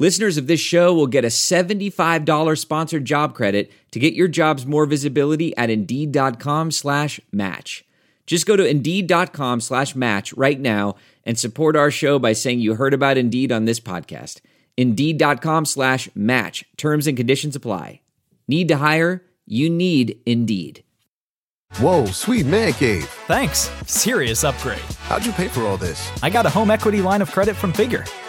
Listeners of this show will get a $75 sponsored job credit to get your jobs more visibility at Indeed.com slash match. Just go to Indeed.com slash match right now and support our show by saying you heard about Indeed on this podcast. Indeed.com slash match. Terms and conditions apply. Need to hire? You need Indeed. Whoa, sweet man cave. Thanks. Serious upgrade. How'd you pay for all this? I got a home equity line of credit from Figure.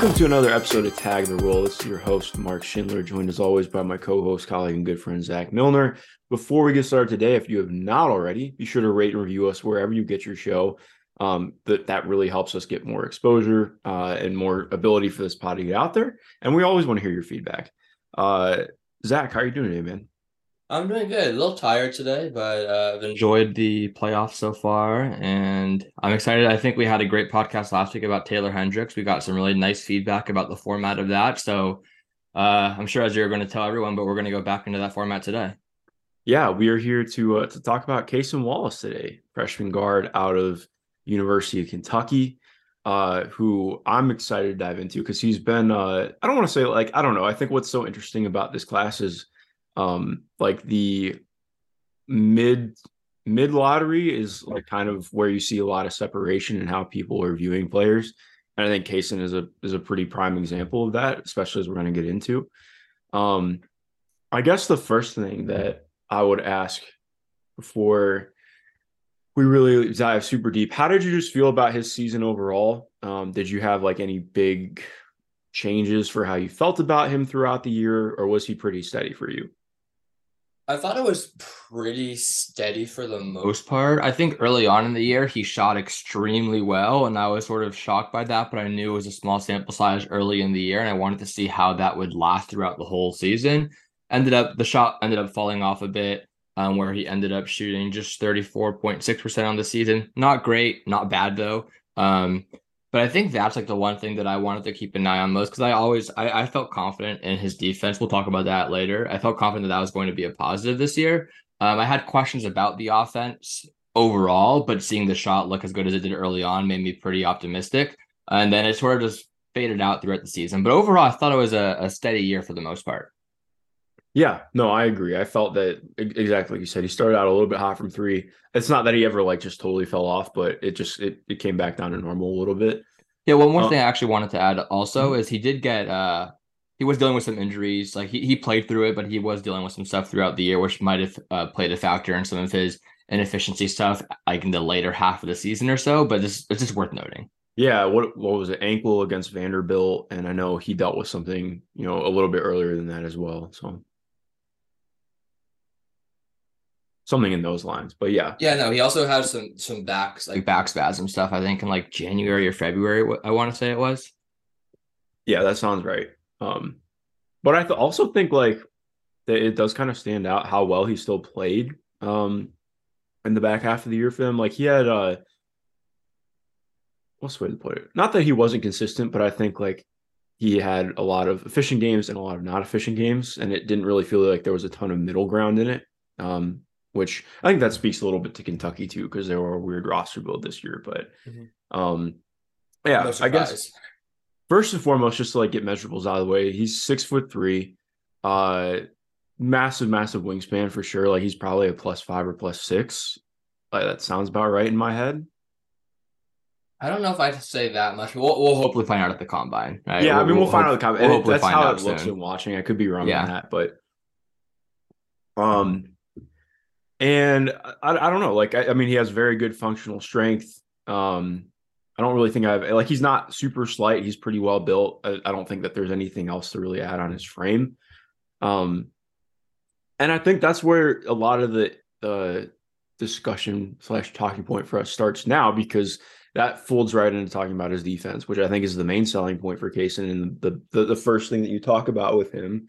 Welcome to another episode of Tag the Roll. This is your host, Mark Schindler, joined as always by my co host, colleague, and good friend, Zach Milner. Before we get started today, if you have not already, be sure to rate and review us wherever you get your show. Um, that, that really helps us get more exposure uh, and more ability for this pod to get out there. And we always want to hear your feedback. Uh, Zach, how are you doing today, man? I'm doing good. A little tired today, but uh, I've enjoyed the playoffs so far, and I'm excited. I think we had a great podcast last week about Taylor Hendricks. We got some really nice feedback about the format of that. So uh, I'm sure as you're going to tell everyone, but we're going to go back into that format today. Yeah, we are here to uh, to talk about Cason Wallace today, freshman guard out of University of Kentucky, uh, who I'm excited to dive into because he's been. Uh, I don't want to say like I don't know. I think what's so interesting about this class is um like the mid mid lottery is like kind of where you see a lot of separation in how people are viewing players. And i think Cason is a is a pretty prime example of that especially as we're going to get into. Um i guess the first thing that i would ask before we really dive super deep how did you just feel about his season overall? Um did you have like any big changes for how you felt about him throughout the year or was he pretty steady for you I thought it was pretty steady for the most part. I think early on in the year, he shot extremely well, and I was sort of shocked by that, but I knew it was a small sample size early in the year, and I wanted to see how that would last throughout the whole season. Ended up, the shot ended up falling off a bit, um, where he ended up shooting just 34.6% on the season. Not great, not bad though. Um, but I think that's like the one thing that I wanted to keep an eye on most because I always I, I felt confident in his defense. We'll talk about that later. I felt confident that that was going to be a positive this year. Um, I had questions about the offense overall, but seeing the shot look as good as it did early on made me pretty optimistic. And then it sort of just faded out throughout the season. But overall, I thought it was a, a steady year for the most part. Yeah, no, I agree. I felt that exactly like you said. He started out a little bit hot from three. It's not that he ever like just totally fell off, but it just it, it came back down to normal a little bit. Yeah, one more uh, thing I actually wanted to add also mm-hmm. is he did get uh he was dealing with some injuries. Like he, he played through it, but he was dealing with some stuff throughout the year, which might have uh, played a factor in some of his inefficiency stuff, like in the later half of the season or so. But this it's just worth noting. Yeah, what what was it? Ankle against Vanderbilt, and I know he dealt with something, you know, a little bit earlier than that as well. So something in those lines. But yeah, yeah, no, he also has some some backs like back spasm stuff. I think in like January or February. I want to say it was. Yeah, that sounds right. Um, but I th- also think like that it does kind of stand out how well he still played. Um, in the back half of the year for them, like he had uh what's the way to put it? Not that he wasn't consistent, but I think like he had a lot of efficient games and a lot of not efficient games, and it didn't really feel like there was a ton of middle ground in it. Um, which I think that speaks a little bit to Kentucky too, because they were a weird roster build this year. But mm-hmm. um, yeah, no I guess first and foremost, just to like get measurables out of the way, he's six foot three, uh, massive, massive wingspan for sure. Like he's probably a plus five or plus six. Like that sounds about right in my head. I don't know if I say that much. We'll, we'll hopefully find out at the combine. Right? Yeah, we'll, I mean, we'll, we'll find hope, out at the combine. We'll that's how it looks in watching. I could be wrong yeah. on that, but um, and I, I don't know. Like, I, I mean, he has very good functional strength. Um, I don't really think I've like he's not super slight. He's pretty well built. I, I, don't think that there's anything else to really add on his frame. Um, and I think that's where a lot of the uh, discussion slash talking point for us starts now because that folds right into talking about his defense, which I think is the main selling point for Cason and the the, the first thing that you talk about with him.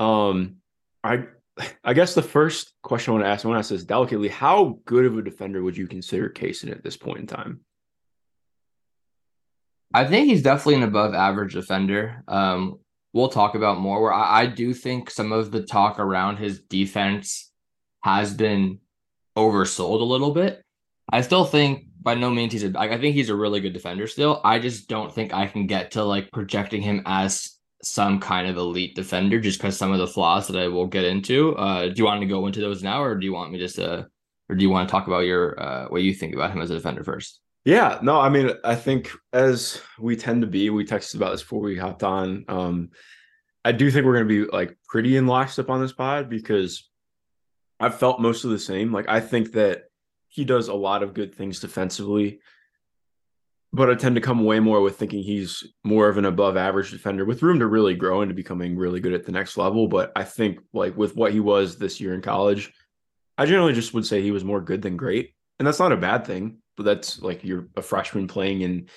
Um, I I guess the first question I want to ask, I want to ask this delicately: How good of a defender would you consider Cason at this point in time? I think he's definitely an above average defender. Um, we'll talk about more. Where I, I do think some of the talk around his defense has been oversold a little bit. I still think by no means he's a. I think he's a really good defender still. I just don't think I can get to like projecting him as some kind of elite defender just because some of the flaws that I will get into. Uh, do you want to go into those now, or do you want me just to, or do you want to talk about your uh, what you think about him as a defender first? Yeah, no, I mean, I think as we tend to be, we texted about this before we hopped on. Um, I do think we're going to be like pretty in lockstep on this pod because I've felt most of the same. Like, I think that he does a lot of good things defensively, but I tend to come away more with thinking he's more of an above average defender with room to really grow into becoming really good at the next level. But I think, like, with what he was this year in college, I generally just would say he was more good than great. And that's not a bad thing but that's like you're a freshman playing in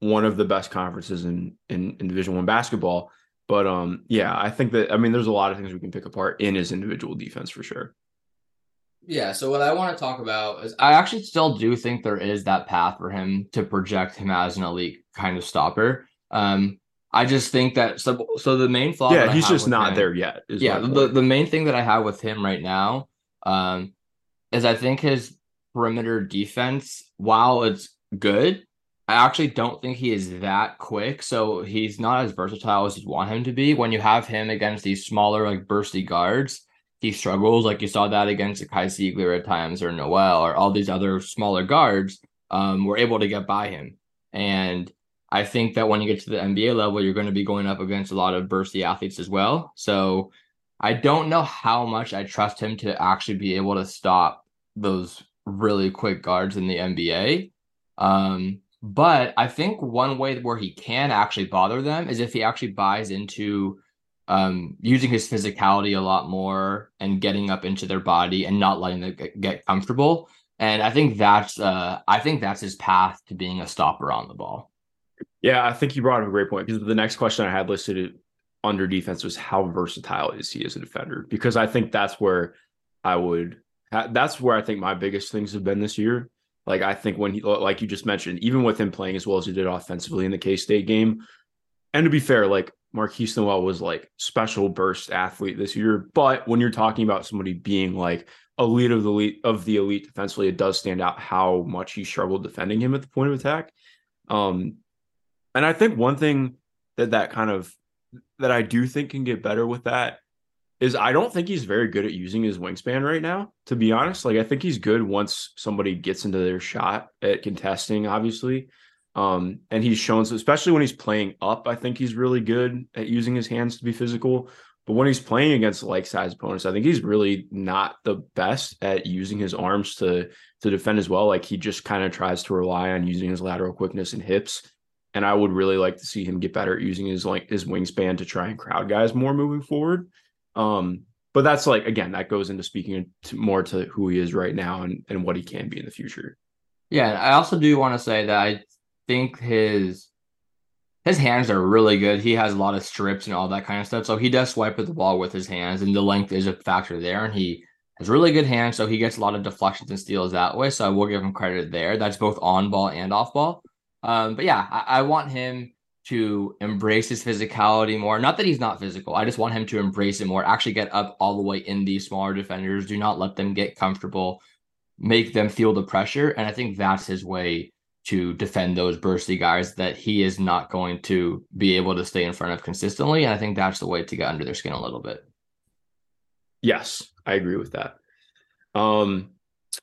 one of the best conferences in in, in Division One basketball. But um, yeah, I think that I mean, there's a lot of things we can pick apart in his individual defense for sure. Yeah. So what I want to talk about is I actually still do think there is that path for him to project him as an elite kind of stopper. Um, I just think that so so the main flaw. Yeah, he's just not him, there yet. Yeah, the, the main thing that I have with him right now, um, is I think his perimeter defense, while it's good, I actually don't think he is that quick. So he's not as versatile as you want him to be. When you have him against these smaller, like bursty guards, he struggles. Like you saw that against Kai Zeigler at times or Nowell or all these other smaller guards um, were able to get by him. And I think that when you get to the NBA level, you're going to be going up against a lot of bursty athletes as well. So I don't know how much I trust him to actually be able to stop those really quick guards in the NBA. Um, but I think one way where he can actually bother them is if he actually buys into um, using his physicality a lot more and getting up into their body and not letting them get comfortable. And I think that's uh, I think that's his path to being a stopper on the ball. Yeah, I think you brought up a great point because the next question I had listed under defense was how versatile is he as a defender? Because I think that's where I would that's where I think my biggest things have been this year. Like I think when he, like you just mentioned, even with him playing as well as he did offensively in the K State game, and to be fair, like Markquis Nowell was like special burst athlete this year. But when you're talking about somebody being like elite of the elite of the elite defensively, it does stand out how much he struggled defending him at the point of attack. Um, and I think one thing that that kind of that I do think can get better with that is I don't think he's very good at using his wingspan right now, to be honest. Like I think he's good once somebody gets into their shot at contesting, obviously. Um, and he's shown so especially when he's playing up, I think he's really good at using his hands to be physical. But when he's playing against like size opponents, I think he's really not the best at using his arms to to defend as well. Like he just kind of tries to rely on using his lateral quickness and hips. And I would really like to see him get better at using his like his wingspan to try and crowd guys more moving forward. Um, but that's like again, that goes into speaking to more to who he is right now and, and what he can be in the future. Yeah, I also do want to say that I think his his hands are really good. He has a lot of strips and all that kind of stuff. So he does swipe at the ball with his hands, and the length is a factor there. And he has really good hands, so he gets a lot of deflections and steals that way. So I will give him credit there. That's both on ball and off ball. Um, but yeah, I, I want him to embrace his physicality more. Not that he's not physical. I just want him to embrace it more, actually get up all the way in these smaller defenders. Do not let them get comfortable, make them feel the pressure. And I think that's his way to defend those bursty guys that he is not going to be able to stay in front of consistently. And I think that's the way to get under their skin a little bit. Yes, I agree with that. Um,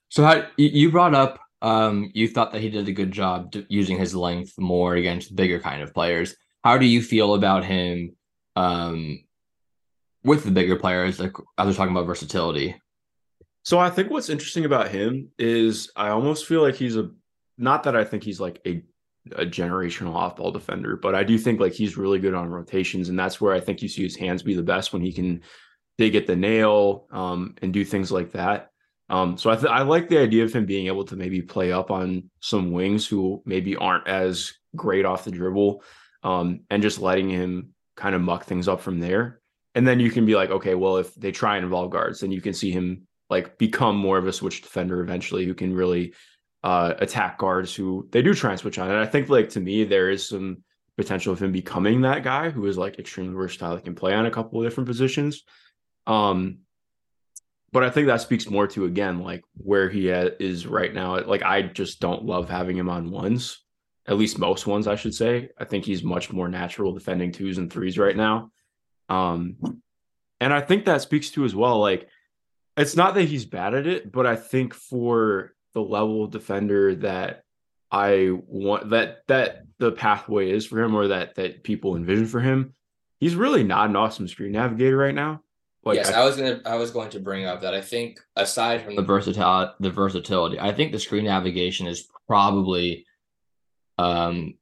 so how you brought up um, you thought that he did a good job using his length more against bigger kind of players. How do you feel about him um, with the bigger players? Like I was talking about versatility. So I think what's interesting about him is I almost feel like he's a not that I think he's like a a generational off ball defender, but I do think like he's really good on rotations, and that's where I think you see his hands be the best when he can dig at the nail um, and do things like that. Um, so I, th- I like the idea of him being able to maybe play up on some wings who maybe aren't as great off the dribble, um, and just letting him kind of muck things up from there. And then you can be like, okay, well, if they try and involve guards, then you can see him like become more of a switch defender eventually, who can really uh, attack guards who they do try and switch on. And I think like to me, there is some potential of him becoming that guy who is like extremely versatile, that can play on a couple of different positions. Um, but I think that speaks more to again like where he is right now. Like I just don't love having him on ones, at least most ones, I should say. I think he's much more natural defending twos and threes right now. Um, and I think that speaks to as well. Like it's not that he's bad at it, but I think for the level of defender that I want that that the pathway is for him or that that people envision for him, he's really not an awesome screen navigator right now. Like yes, I, I, was gonna I was going to bring up that I think aside from the versatility the versatility, I think the screen navigation is probably um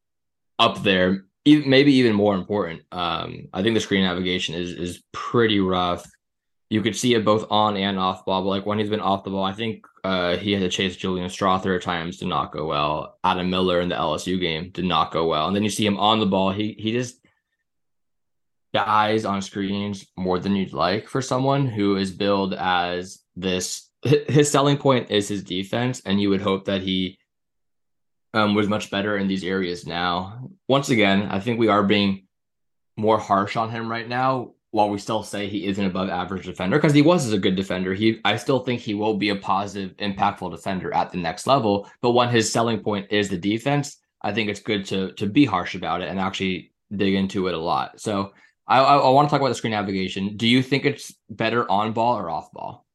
up there, even, maybe even more important. Um, I think the screen navigation is is pretty rough. You could see it both on and off ball, but like when he's been off the ball, I think uh, he had to chase Julian Strawther at times, did not go well. Adam Miller in the LSU game did not go well, and then you see him on the ball. He he just dies on screens more than you'd like for someone who is billed as this. His selling point is his defense, and you would hope that he um, was much better in these areas now. Once again, I think we are being more harsh on him right now. While we still say he is an above average defender, because he was as a good defender, he I still think he will be a positive, impactful defender at the next level. But when his selling point is the defense, I think it's good to to be harsh about it and actually dig into it a lot. So I, I, I want to talk about the screen navigation. Do you think it's better on ball or off ball?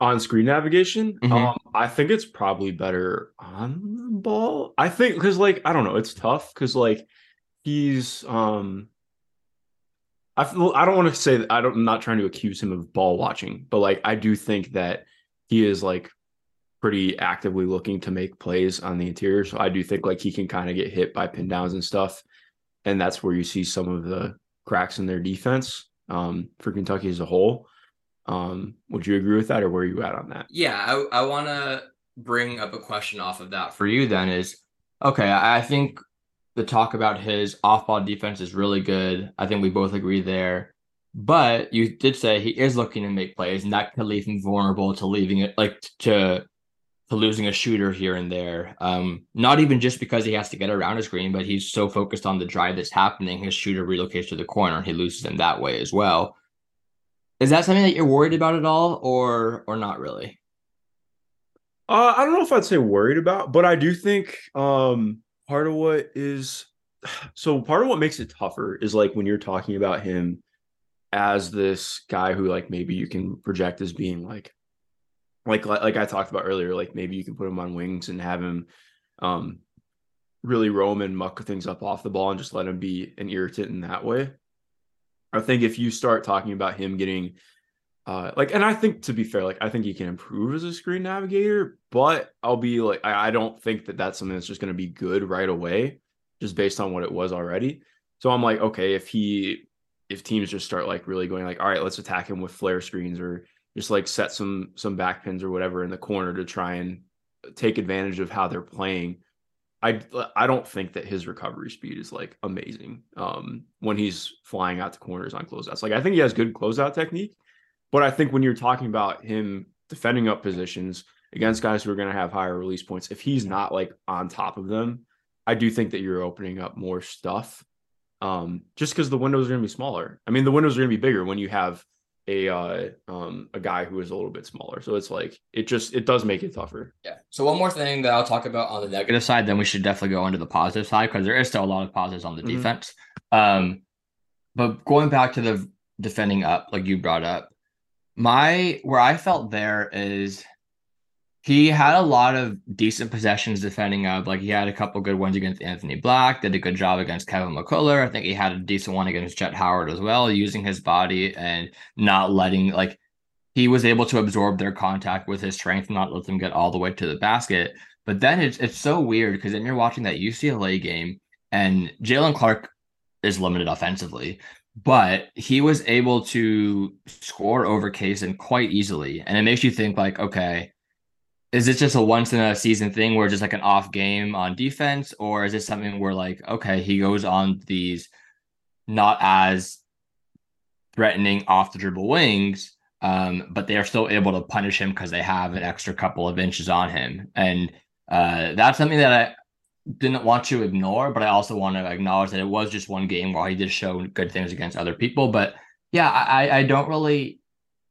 On screen navigation, mm-hmm. um, I think it's probably better on the ball. I think because like I don't know, it's tough because like he's um I feel, I don't want to say that I don't I'm not trying to accuse him of ball watching, but like I do think that he is like pretty actively looking to make plays on the interior. So I do think like he can kind of get hit by pin downs and stuff. And that's where you see some of the cracks in their defense um, for Kentucky as a whole. Um, would you agree with that, or where are you at on that? Yeah, I, I want to bring up a question off of that for you. Then is okay. I, I think the talk about his off-ball defense is really good. I think we both agree there. But you did say he is looking to make plays, and that could leave him vulnerable to leaving it like to to losing a shooter here and there. Um, not even just because he has to get around a screen, but he's so focused on the drive that's happening, his shooter relocates to the corner and he loses him that way as well. Is that something that you're worried about at all, or or not really? Uh, I don't know if I'd say worried about, but I do think um, part of what is so part of what makes it tougher is like when you're talking about him as this guy who like maybe you can project as being like like like I talked about earlier, like maybe you can put him on wings and have him um really roam and muck things up off the ball and just let him be an irritant in that way. I think if you start talking about him getting uh like and I think to be fair, like I think he can improve as a screen navigator, but I'll be like I, I don't think that that's something that's just going to be good right away just based on what it was already. So I'm like, okay, if he if teams just start like really going like, all right, let's attack him with flare screens or just like set some some back pins or whatever in the corner to try and take advantage of how they're playing. I I don't think that his recovery speed is like amazing um, when he's flying out to corners on closeouts. Like I think he has good closeout technique, but I think when you're talking about him defending up positions against guys who are going to have higher release points, if he's not like on top of them, I do think that you're opening up more stuff. Um, just because the windows are going to be smaller. I mean, the windows are going to be bigger when you have a uh, um, a guy who is a little bit smaller. So it's like it just it does make it tougher. Yeah. So one more thing that I'll talk about on the negative side, then we should definitely go into the positive side because there is still a lot of positives on the mm-hmm. defense. Um, but going back to the defending up, like you brought up, my where I felt there is he had a lot of decent possessions defending up. Like he had a couple good ones against Anthony Black, did a good job against Kevin McCullar. I think he had a decent one against Jett Howard as well, using his body and not letting like he was able to absorb their contact with his strength not let them get all the way to the basket. But then it's it's so weird because then you're watching that UCLA game and Jaylen Clark is limited offensively, but he was able to score over Cason quite easily. And it makes you think like, okay, is this just a once in a season thing where just like an off game on defense, or is this something where like okay, he goes on these not as threatening off the dribble wings, um, but they are still able to punish him because they have an extra couple of inches on him, and uh, that's something that I didn't want to ignore, but I also want to acknowledge that it was just one game while he did show good things against other people, but yeah, I, I don't really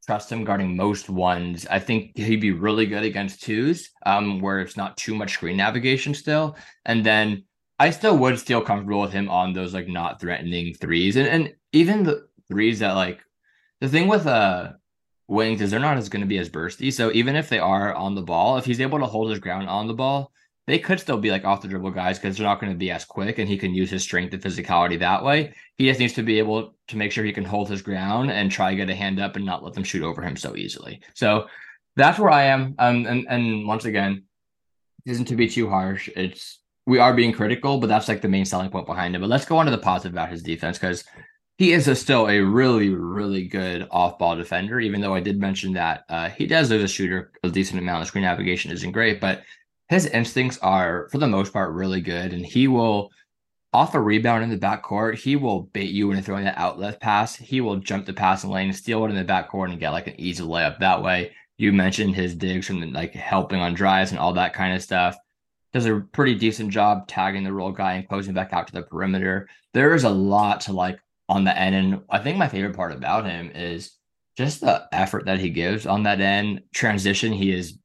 trust him guarding most ones. I think he'd be really good against twos, um, where it's not too much screen navigation still. And then I still would feel comfortable with him on those like not threatening threes. And and even the threes that like the thing with uh wings is they're not as going to be as bursty. So even if they are on the ball, if he's able to hold his ground on the ball, they could still be like off the dribble guys because they're not going to be as quick and he can use his strength and physicality that way. He just needs to be able to make sure he can hold his ground and try to get a hand up and not let them shoot over him so easily. So that's where I am. Um, and, and once again, isn't to be too harsh. It's we are being critical, but that's like the main selling point behind it. But let's go on to the positive about his defense because he is a, still a really, really good off-ball defender. Even though I did mention that uh, he does lose a shooter a decent amount. The screen navigation isn't great, but his instincts are for the most part really good and he will off a rebound in the backcourt, he will bait you into throwing that outlet pass. He will jump the passing lane, steal it in the backcourt, and get like an easy layup that way. You mentioned his digs from the, like helping on drives and all that kind of stuff. Does a pretty decent job tagging the roll guy and closing back out to the perimeter. There is a lot to like on the end. And I think my favorite part about him is just the effort that he gives on that end. Transition, he is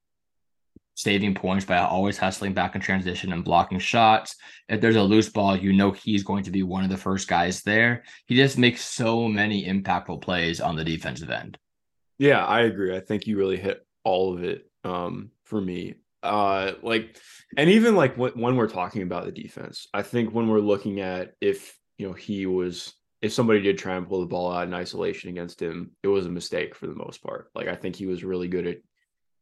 saving points by always hustling back in transition and blocking shots. If there's a loose ball, you know he's going to be one of the first guys there. He just makes so many impactful plays on the defensive end. Yeah, I agree. I think you really hit all of it um, for me. Uh, like, and even like when we're talking about the defense, I think when we're looking at if you know he was if somebody did try and pull the ball out in isolation against him, it was a mistake for the most part. Like I think he was really good at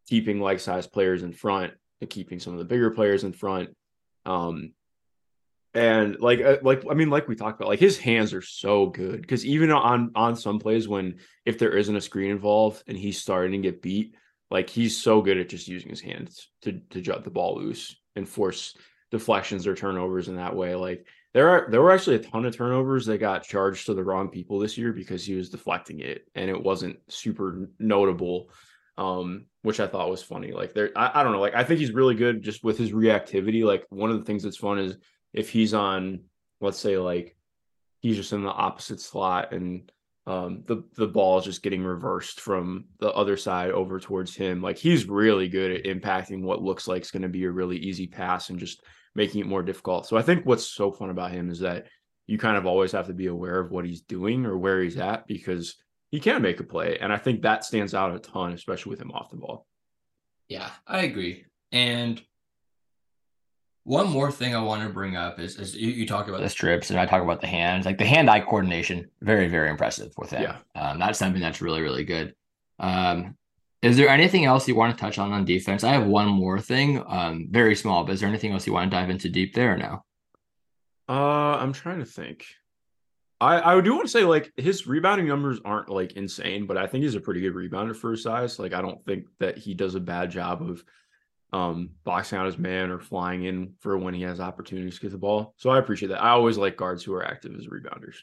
keeping like size players in front and keeping some of the bigger players in front. Um, and like uh, like I mean like we talked about like his hands are so good. Because even on on some plays when if there isn't a screen involved and he's starting to get beat like he's so good at just using his hands to to jut the ball loose and force deflections or turnovers in that way. Like there are there were actually a ton of turnovers that got charged to the wrong people this year because he was deflecting it and it wasn't super notable. Um, which I thought was funny. Like there, I, I don't know. Like I think he's really good just with his reactivity. Like one of the things that's fun is if he's on, let's say like he's just in the opposite slot and um, the the ball is just getting reversed from the other side over towards him. Like he's really good at impacting what looks like is going to be a really easy pass and just making it more difficult. So I think what's so fun about him is that you kind of always have to be aware of what he's doing or where he's at because he can make a play. And I think that stands out a ton, especially with him off the ball. Yeah, I agree. And one more thing I want to bring up is, is you, you, talk about the strips and I talk about the hands, like the hand eye coordination, very, very impressive with him. Yeah. Um, that's something that's really, really good. Um, is there anything else you want to touch on on defense? I have one more thing, um, very small, but is there anything else you want to dive into deep there now? Uh, I'm trying to think. I, I do want to say like his rebounding numbers aren't like insane, but I think he's a pretty good rebounder for his size. Like I don't think that he does a bad job of um boxing out his man or flying in for when he has opportunities to get the ball. So I appreciate that. I always like guards who are active as rebounders.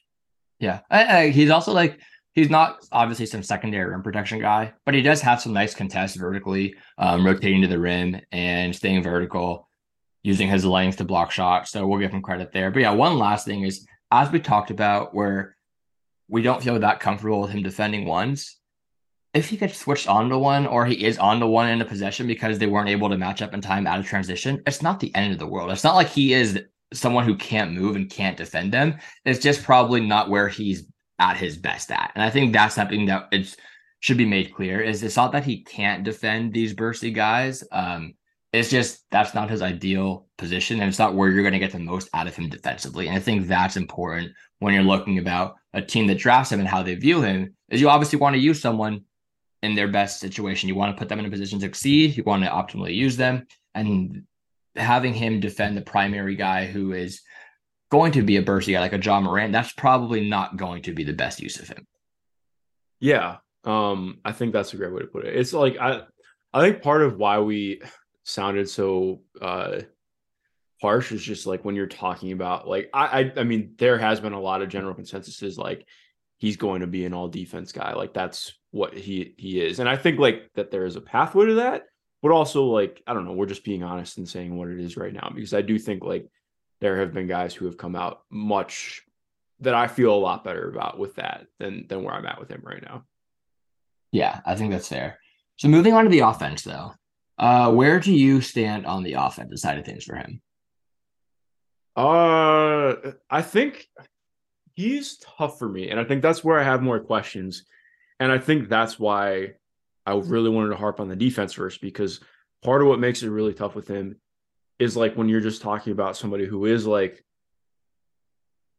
Yeah, I, I, he's also like he's not obviously some secondary rim protection guy, but he does have some nice contests vertically, um, rotating to the rim and staying vertical. using his length to block shots. So we'll give him credit there. But yeah, one last thing is as we talked about, where we don't feel that comfortable with him defending ones. If he gets switched onto one or he is onto one in a possession because they weren't able to match up in time out of transition, it's not the end of the world. It's not like he is someone who can't move and can't defend them. It's just probably not where he's at his best at. And I think that's something that it should be made clear is it's not that he can't defend these bursty guys. Um, it's just that's not his ideal position, and it's not where you're going to get the most out of him defensively. And I think that's important when you're looking about a team that drafts him and how they view him. Is you obviously want to use someone in their best situation. You want to put them in a position to succeed. You want to optimally use them, and having him defend the primary guy who is going to be a bursty guy like a Ja Morant that's probably not going to be the best use of him. Yeah, um, I think that's a great way to put it. It's like I, I think part of why we sounded so uh harsh is just like when you're talking about like I, I I mean there has been a lot of general consensus like he's going to be an all defense guy like that's what he he is and I think like that there is a pathway to that but also like I don't know we're just being honest and saying what it is right now because I do think like there have been guys who have come out much that I feel a lot better about with that than than where I'm at with him right now. Yeah, I think that's fair. So moving on to the offense though. Uh, where do you stand on the offensive side of things for him? Uh, I think he's tough for me, and I think that's where I have more questions, and I think that's why I really wanted to harp on the defense first because part of what makes it really tough with him is like when you're just talking about somebody who is like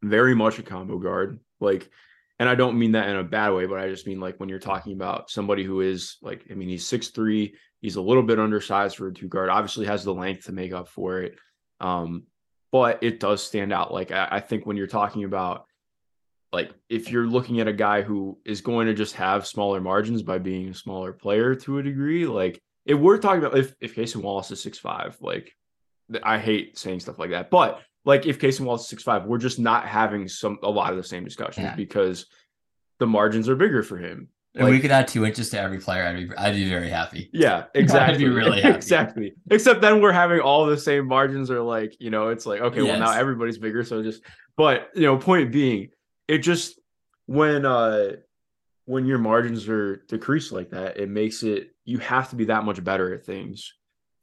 very much a combo guard, like and I don't mean that in a bad way, but I just mean like when you're talking about somebody who is like, I mean, he's six three, he's a little bit undersized for a two guard, obviously has the length to make up for it. Um, but it does stand out. Like I, I think when you're talking about like if you're looking at a guy who is going to just have smaller margins by being a smaller player to a degree, like if we're talking about if if Cason Wallace is six five, like I hate saying stuff like that, but like if Cason Wallace is six five, we're just not having some a lot of the same discussions yeah. because the margins are bigger for him. And like, we could add two inches to every player. I'd be, I'd be very happy. Yeah, exactly. I'd be really happy. exactly. Except then we're having all the same margins, or like you know, it's like okay, yes. well now everybody's bigger, so just. But you know, point being, it just when uh when your margins are decreased like that, it makes it you have to be that much better at things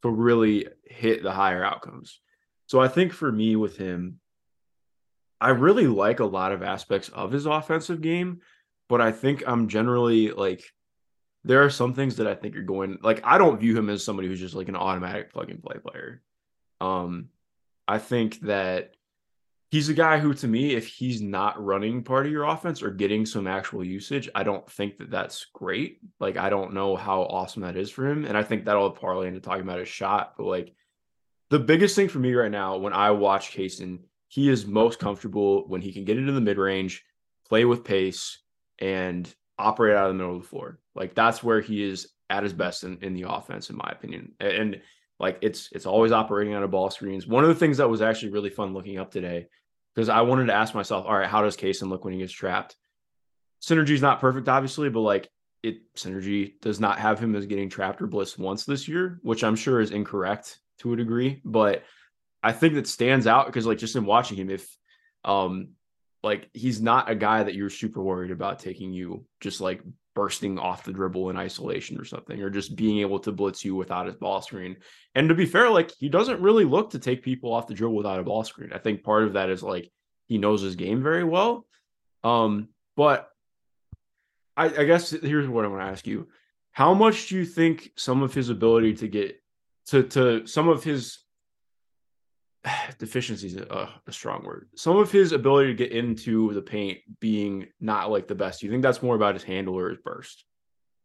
to really hit the higher outcomes. So I think for me with him, I really like a lot of aspects of his offensive game, but I think I'm generally like there are some things that I think are going like I don't view him as somebody who's just like an automatic plug and play player. Um I think that he's a guy who to me if he's not running part of your offense or getting some actual usage, I don't think that that's great. Like I don't know how awesome that is for him and I think that'll parlay into talking about his shot, but like the biggest thing for me right now when I watch Cason, he is most comfortable when he can get into the mid range, play with pace, and operate out of the middle of the floor. Like that's where he is at his best in, in the offense, in my opinion. And like it's it's always operating out of ball screens. One of the things that was actually really fun looking up today, because I wanted to ask myself, all right, how does Cason look when he gets trapped? Synergy is not perfect, obviously, but like it synergy does not have him as getting trapped or blitzed once this year, which I'm sure is incorrect to a degree, but I think that stands out because like just in watching him, if um like he's not a guy that you're super worried about taking you just like bursting off the dribble in isolation or something, or just being able to blitz you without his ball screen. And to be fair, like he doesn't really look to take people off the dribble without a ball screen. I think part of that is like he knows his game very well. Um, but I, I guess here's what I want to ask you. How much do you think some of his ability to get to to some of his deficiencies a, a strong word. Some of his ability to get into the paint being not like the best. Do you think that's more about his handle or his burst?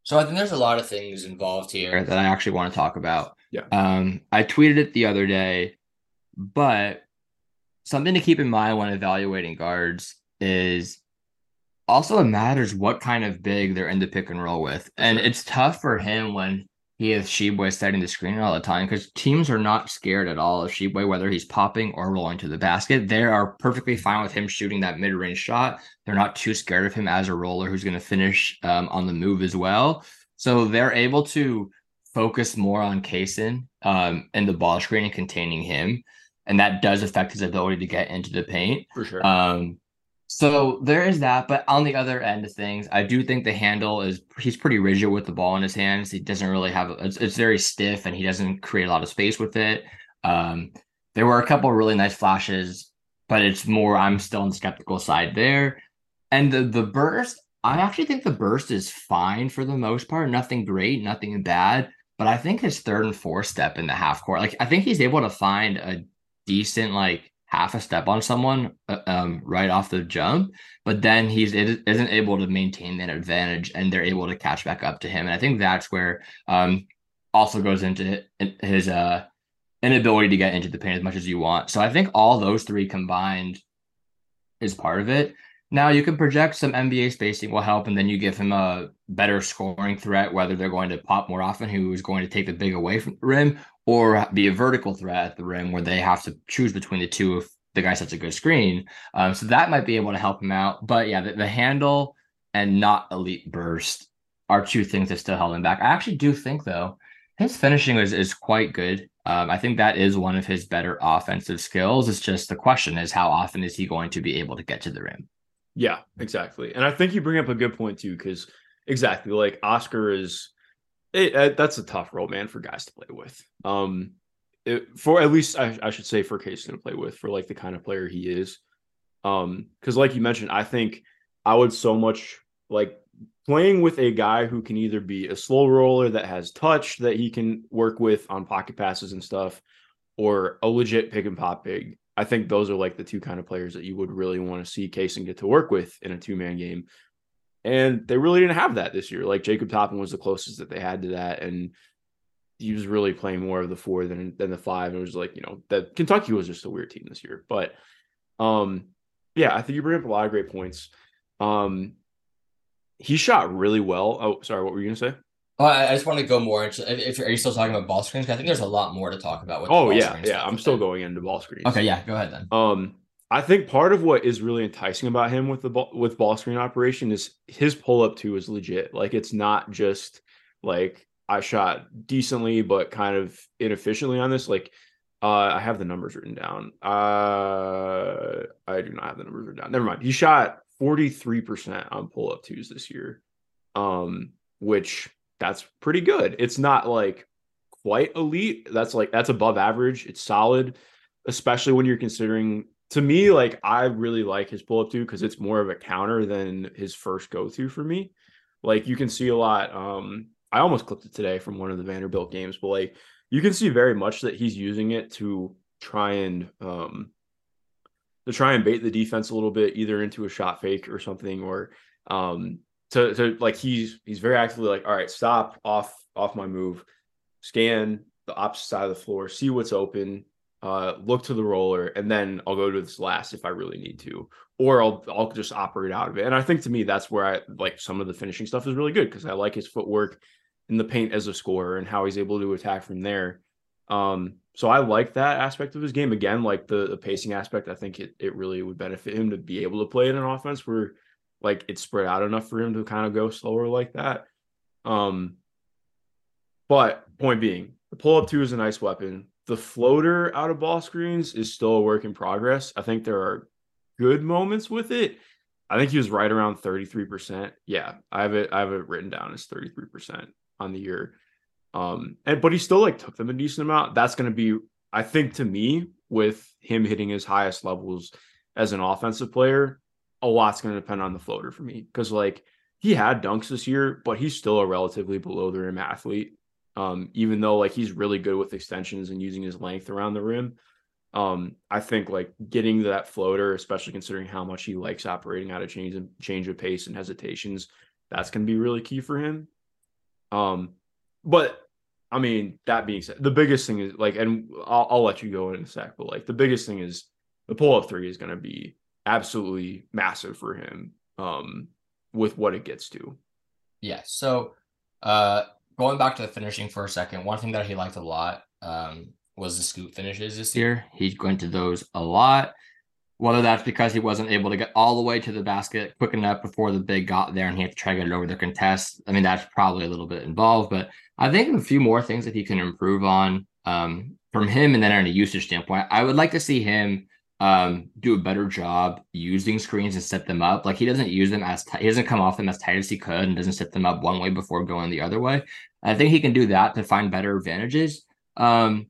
So I think there's a lot of things involved here that I actually want to talk about. Yeah. Um, I tweeted it the other day, but something to keep in mind when evaluating guards is also it matters what kind of big they're in the pick and roll with. And it's tough for him when he has Tshiebwe setting the screen all the time because teams are not scared at all of Tshiebwe, whether he's popping or rolling to the basket. They are perfectly fine with him shooting that mid range shot. They're not too scared of him as a roller who's going to finish um, on the move as well. So they're able to focus more on Cason um, and the ball screen and containing him. And that does affect his ability to get into the paint. For sure. Um, so there is that. But on the other end of things, I do think the handle is he's pretty rigid with the ball in his hands. He doesn't really have it's, it's very stiff and he doesn't create a lot of space with it. Um, there were a couple really nice flashes, but it's more I'm still on the skeptical side there. And the the burst, I actually think the burst is fine for the most part. Nothing great, nothing bad. But I think his third and fourth step in the half court, like I think he's able to find a decent like half a step on someone uh, um, right off the jump, but then he's isn't able to maintain that advantage, and they're able to catch back up to him. And I think that's where um, also goes into his uh, inability to get into the paint as much as you want. So I think all those three combined is part of it. Now you can project some NBA spacing will help, and then you give him a better scoring threat, whether they're going to pop more often, who is going to take the big away from the rim, or be a vertical threat at the rim where they have to choose between the two if the guy sets a good screen. Um, so that might be able to help him out. But yeah, the, the handle and not elite burst are two things that still held him back. I actually do think though his finishing is is quite good. Um, I think that is one of his better offensive skills. It's just the question is how often is he going to be able to get to the rim? Yeah, exactly. And I think you bring up a good point too, because exactly like Oscar is, it, uh, that's a tough role, man, for guys to play with. Um, it, for at least I, I should say for Case to play with for like the kind of player he is. Um, because like you mentioned, I think I would so much like playing with a guy who can either be a slow roller that has touch that he can work with on pocket passes and stuff, or a legit pick and pop big. I think those are like the two kind of players that you would really want to see Cason get to work with in a two man game. And they really didn't have that this year. Like Jacob Toppin was the closest that they had to that. And he was really playing more of the four than than the five. And it was like, you know, that Kentucky was just a weird team this year. But um, yeah, I think you bring up a lot of great points. Um, he shot really well. Oh, sorry, what were you gonna say? Oh, I, just want to go more into. If, are you still talking about ball screens? I think there's a lot more to talk about. With oh yeah, yeah. I'm still going into ball screens. Okay, yeah. Go ahead then. Um, I think part of what is really enticing about him with the ball with ball screen operation is his pull up too is legit. Like it's not just like I shot decently but kind of inefficiently on this. Like uh, I have the numbers written down. Uh, I do not have the numbers written down. Never mind. He shot 43% on pull up twos this year. Um, which that's pretty good. It's not like quite elite. That's like that's above average. It's solid, especially when you're considering to me, like I really like his pull up two because it's more of a counter than his first go to for me. Like you can see a lot. Um, I almost clipped it today from one of the Vanderbilt games, but like you can see very much that he's using it to try and um to try and bait the defense a little bit, either into a shot fake or something, or um to to like he's he's very actively like, all right, stop off off my move, scan the opposite side of the floor, see what's open, uh, look to the roller, and then I'll go to this last if I really need to, or I'll I'll just operate out of it. And I think to me that's where I like some of the finishing stuff is really good because I like his footwork in the paint as a scorer and how he's able to attack from there. Um, so I like that aspect of his game. Again, like the, the pacing aspect, I think it, it really would benefit him to be able to play in an offense where like it's spread out enough for him to kind of go slower like that. Um, but point being, the pull up two is a nice weapon. The floater out of ball screens is still a work in progress. I think there are good moments with it. I think he was right around 33%. Yeah, I have it, I have it written down as 33% on the year. Um, and but he still like took them a decent amount. That's gonna be, I think, to me, with him hitting his highest levels as an offensive player, a lot's going to depend on the floater for me because like he had dunks this year, but he's still a relatively below the rim athlete. Um, even though like he's really good with extensions and using his length around the rim. Um, I think like getting that floater, especially considering how much he likes operating out of change and change of pace and hesitations, that's going to be really key for him. Um, but I mean, that being said, the biggest thing is like, and I'll, I'll let you go in a sec, but like the biggest thing is the pull up three is going to be absolutely massive for him um, with what it gets to. Yeah. So uh, going back to the finishing for a second, one thing that he liked a lot um, was the scoop finishes this year. He went to those a lot. Whether that's because he wasn't able to get all the way to the basket quick enough before the big got there and he had to try to get it over the contest. I mean, that's probably a little bit involved, but I think a few more things that he can improve on um, from him and then on a usage standpoint. I would like to see him um, do a better job using screens and set them up. Like he doesn't use them as t- he doesn't come off them as tight as he could and doesn't set them up one way before going the other way. I think he can do that to find better advantages. Um,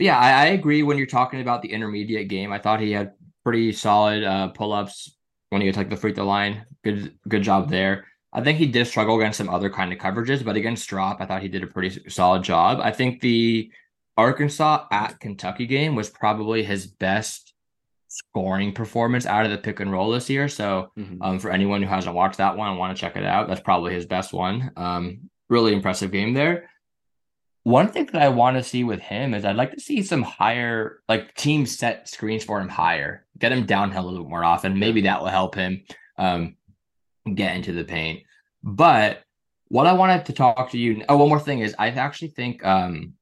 yeah, I, I, agree when you're talking about the intermediate game. I thought he had pretty solid uh, pull ups when he took the free throw line. Good good job there. I think he did struggle against some other kind of coverages, but against drop, I thought he did a pretty solid job. I think the Arkansas at Kentucky game was probably his best scoring performance out of the pick and roll this year. So, mm-hmm. um, for anyone who hasn't watched that one and want to check it out, that's probably his best one. Um, really impressive game there. One thing that I want to see with him is I'd like to see some higher, like team set screens for him higher, get him downhill a little bit more often. Maybe that will help him um, get into the paint. But what I wanted to talk to you, oh, one more thing is I actually think um,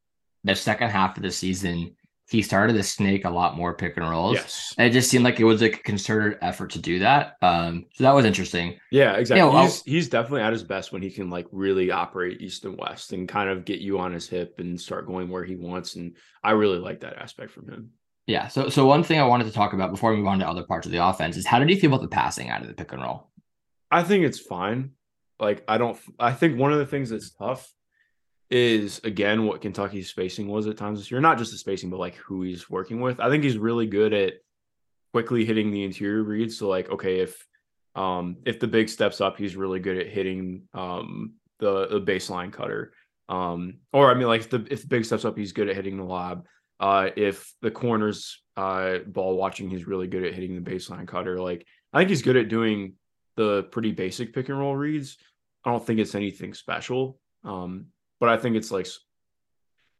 the second half of the season, he started to snake a lot more pick and rolls. Yes. And it just seemed like it was like a concerted effort to do that. Um, so that was interesting. Yeah, exactly. You know, he's, he's definitely at his best when he can like really operate east and west and kind of get you on his hip and start going where he wants. And I really like that aspect from him. Yeah. So so one thing I wanted to talk about before we move on to other parts of the offense is how did you feel about the passing out of the pick and roll? I think it's fine. Like I don't I think one of the things that's tough is again what Kentucky's spacing was at times this year. Not just the spacing, but like who he's working with. I think he's really good at quickly hitting the interior reads. So like, okay, if um if the big steps up, he's really good at hitting um the the baseline cutter. Um, or I mean like if the if the big steps up, he's good at hitting the lob. Uh if the corners uh ball watching, he's really good at hitting the baseline cutter. Like I think he's good at doing the pretty basic pick and roll reads. I don't think it's anything special. Um, but I think it's like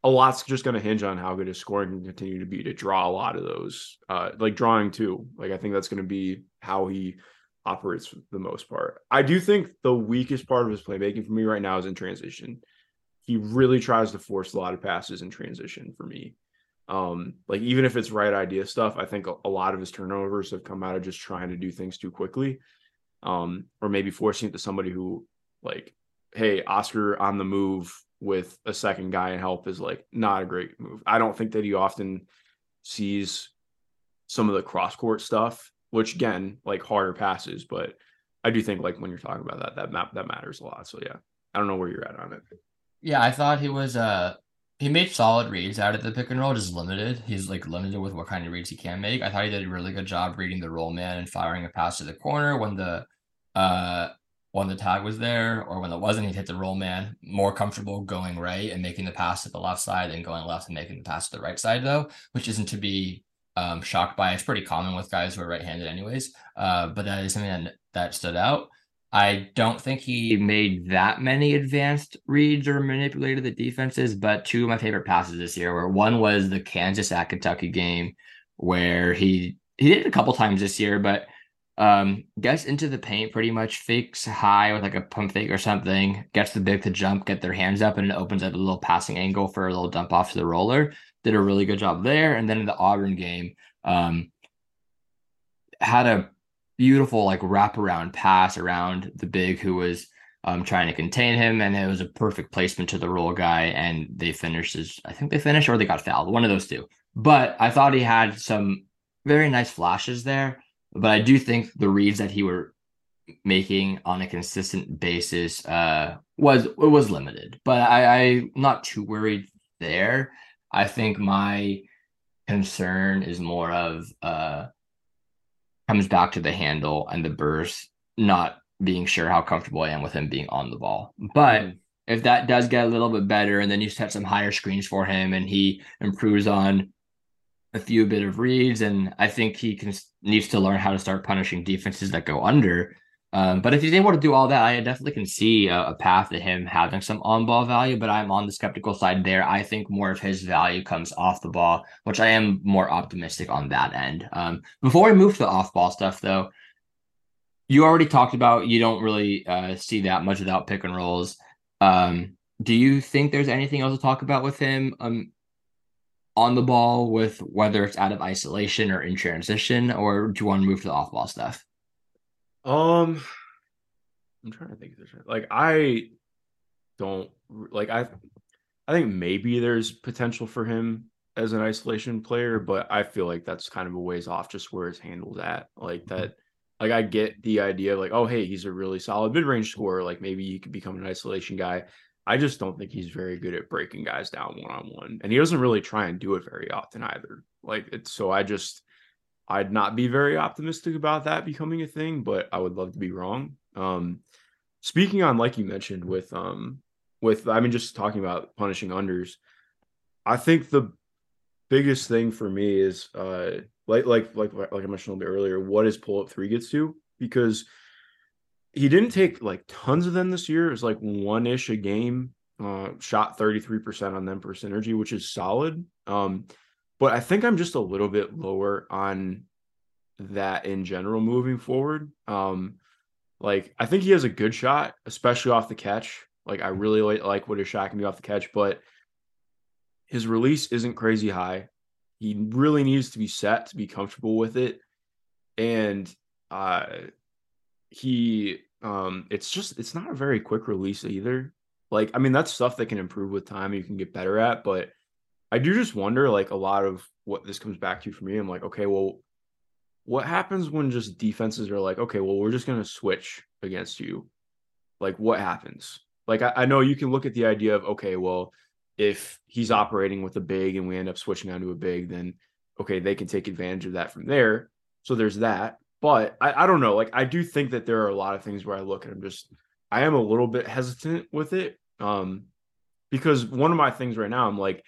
a lot's just going to hinge on how good his scoring can continue to be to draw a lot of those, uh, like drawing too. Like I think that's going to be how he operates for the most part. I do think the weakest part of his playmaking for me right now is in transition. He really tries to force a lot of passes in transition for me. Um, like even if it's right idea stuff, I think a, lot of his turnovers have come out of just trying to do things too quickly. Um, or maybe forcing it to somebody who like, hey, Oscar on the move with a second guy and help is like not a great move. I don't think that he often sees some of the cross court stuff, which again, like harder passes, but I do think like when you're talking about that, that map that matters a lot. So yeah, I don't know where you're at on it. Yeah, I thought he was uh he made solid reads out of the pick and roll, just limited. He's like limited with what kind of reads he can make. I thought he did a really good job reading the roll man and firing a pass to the corner when the uh when the tag was there or when it wasn't, he'd hit the roll man, more comfortable going right and making the pass to the left side than going left and making the pass to the right side, though, which isn't to be um, shocked by. It's pretty common with guys who are right handed, anyways. Uh, but that is something that, that stood out. I don't think he made that many advanced reads or manipulated the defenses, but two of my favorite passes this year were one was the Kansas at Kentucky game where he he did it a couple times this year, but um, gets into the paint pretty much, fakes high with like a pump fake or something, gets the big to jump, get their hands up, and it opens up a little passing angle for a little dump off to the roller. Did a really good job there. And then in the Auburn game, um, had a beautiful like wraparound pass around the big who was um, trying to contain him, and it was a perfect placement to the roll guy, and they finished as I think they finished or they got fouled, one of those two. But I thought he had some very nice flashes there. But I do think the reads that he were making on a consistent basis uh, was it was limited. But I, I'm not too worried there. I think my concern is more of uh, comes back to the handle and the burst, not being sure how comfortable I am with him being on the ball. But mm. if that does get a little bit better, and then you set some higher screens for him, and he improves on a few bit of reads, and I think he can needs to learn how to start punishing defenses that go under. Um, but if he's able to do all that, I definitely can see a, a path to him having some on ball value. But I'm on the skeptical side there. I think more of his value comes off the ball, which I am more optimistic on that end. Um, before we move to the off ball stuff, though, you already talked about you don't really uh, see that much without pick and rolls. Um, do you think there's anything else to talk about with him? Um, on the ball with whether it's out of isolation or in transition, or do you want to move to the off ball stuff? Um, I'm trying to think. Like I don't like I. I think maybe there's potential for him as an isolation player, but I feel like that's kind of a ways off just where his handle's at. Like that, like I get the idea of like, oh, hey, he's a really solid mid range scorer. Like maybe he could become an isolation guy. I just don't think he's very good at breaking guys down one on one. And he doesn't really try and do it very often either. Like it's so I just I'd not be very optimistic about that becoming a thing, but I would love to be wrong. Um speaking on like you mentioned with um with I mean just talking about punishing unders, I think the biggest thing for me is uh like like like like I mentioned a little bit earlier, what is pull up three gets to because he didn't take like tons of them this year. It was like one ish a game. Uh, shot 33% on them for synergy, which is solid. Um, but I think I'm just a little bit lower on that in general moving forward. Um, like I think he has a good shot, especially off the catch. Like I really like, like what his shot can be off the catch, but his release isn't crazy high. He really needs to be set to be comfortable with it. And uh he um it's just it's not a very quick release either. Like I mean that's stuff that can improve with time you can get better at, but I do just wonder like a lot of what this comes back to for me. I'm like, okay, well, what happens when just defenses are like, okay, well, we're just gonna switch against you? Like, what happens? Like, I, I know you can look at the idea of, okay, well, if he's operating with a big and we end up switching onto a big, then okay, they can take advantage of that from there. So there's that. But I, I don't know. Like I do think that there are a lot of things where I look and I'm just I am a little bit hesitant with it. Um because one of my things right now, I'm like,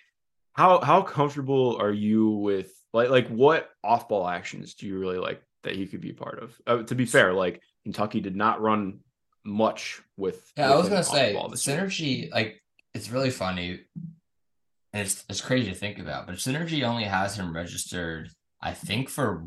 how how comfortable are you with like like what off ball actions do you really like that he could be part of? Uh, to be fair, like Kentucky did not run much with. Yeah, I was gonna say synergy. Year. Like it's really funny. And it's it's crazy to think about, but synergy only has him registered I think for